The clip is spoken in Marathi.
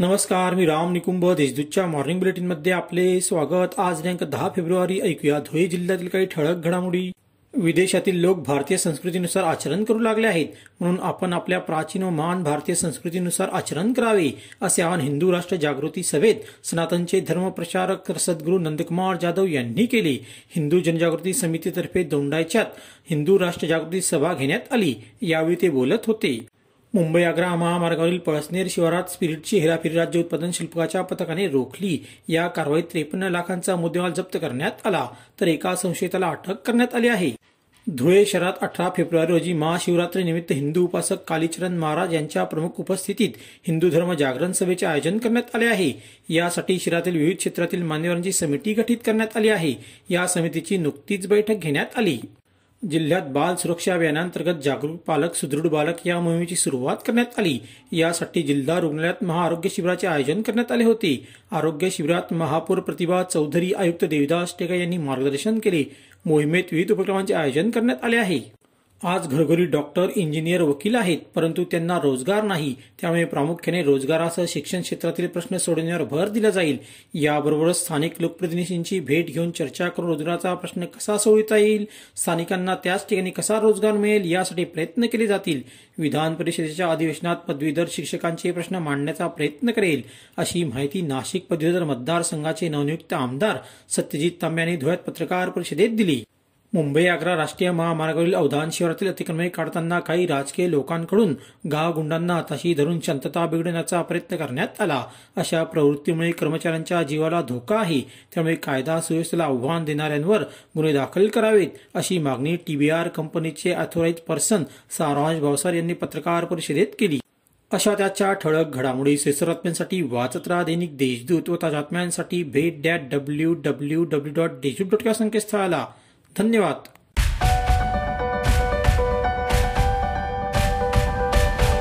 नमस्कार मी राम निकुंभ देशदूतच्या मॉर्निंग बुलेटिनमध्ये आपले स्वागत. आज दिनांक दहा फेब्रुवारी ऐकूया धुळे जिल्ह्यातील काही ठळक घडामोडी. विदेशातील लोक भारतीय संस्कृतीनुसार आचरण करू लागले आहेत म्हणून आपण आपल्या प्राचीन व महान भारतीय संस्कृतीनुसार आचरण करावे असे आवाहन हिंदू राष्ट्र जागृती सभेत सनातनचे धर्मप्रचारक सद्गुरू नंदकुमार जाधव यांनी केले. हिंदू जनजागृती समितीतर्फे दोंडायच्यात हिंदू राष्ट्र जागृती सभा घेण्यात आली यावेळी ते बोलत होते. मुंबई आग्रा महामार्गावरील पळसनेर शिवारात स्पिरिटची हेराफेरी राज्य उत्पादन शुल्काच्या पथकाने रोखली. या कारवाईत त्रेपन्न लाखांचा मुद्देमाल जप्त करण्यात आला तर एका संशयिताला अटक करण्यात आली आहे. धुळे शहरात अठरा फेब्रुवारी रोजी महाशिवरात्रीनिमित्त हिंदू उपासक कालीचरण महाराज यांच्या प्रमुख उपस्थितीत हिंदू धर्म जागरण सभेचे आयोजन करण्यात आले आहे. यासाठी शहरातील विविध क्षेत्रातील मान्यवरांची समिती गठीत करण्यात आली आहे. या समितीची नुकतीच बैठक घेण्यात आली. जिल्ह्यात बाल सुरक्षा अभियानांतर्गत जागरूक पालक सुदृढ बालक या मोहिमेची सुरुवात करण्यात आली. यासाठी जिल्हा रुग्णालयात महाआरोग्य शिबिराचे आयोजन करण्यात आले होते. आरोग्य शिबिरात महापौर प्रतिभा चौधरी आयुक्त देविदास टेका यांनी मार्गदर्शन केले. मोहिमेत विविध उपक्रमांचे आयोजन करण्यात आले आहे. आज घरघरी डॉक्टर इंजिनियर वकील आहेत परंतु त्यांना रोजगार नाही. त्यामुळे प्रामुख्याने रोजगारासह शिक्षण क्षेत्रातील प्रश्न सोडवण्यावर भर दिला जाईल. याबरोबरच स्थानिक लोकप्रतिनिधींची भेट घेऊन चर्चा करून रोजगाराचा प्रश्न कसा सोडविता येईल स्थानिकांना त्याच ठिकाणी कसा रोजगार मिळेल यासाठी प्रयत्न केले जातील. विधान परिषदेच्या अधिवेशनात पदवीधर शिक्षकांचे प्रश्न मांडण्याचा प्रयत्न करेल अशी माहिती नाशिक पदवीधर मतदारसंघाचे नवनियुक्त आमदार सत्यजित तांबे धुळ्यात पत्रकार परिषदेत दिली. मुंबई आग्रा राष्ट्रीय महामार्गावरील अवधान शहरातील अतिक्रमणे काढताना काही राजकीय लोकांकडून गावगुंडांना हाताशी धरून शांतता बिघडण्याचा प्रयत्न करण्यात आला. अशा प्रवृत्तीमुळे कर्मचाऱ्यांच्या जीवाला धोका आहे. त्यामुळे कायदा सुव्यवस्थेला आव्हान देणाऱ्यांवर गुन्हे दाखल करावेत अशी मागणी टीबीआर कंपनीचे अथॉराइज पर्सन सारांश भावसार यांनी पत्रकार परिषदेत केली. अशा त्याच्या ठळक घडामोडी सेसरात्म्यांसाठी वाचत राहा दैनिक देशदूत व ताजात्म्यांसाठी भेट that W W W dot Deshdoot dot या संकेतस्थळाला. धन्यवाद.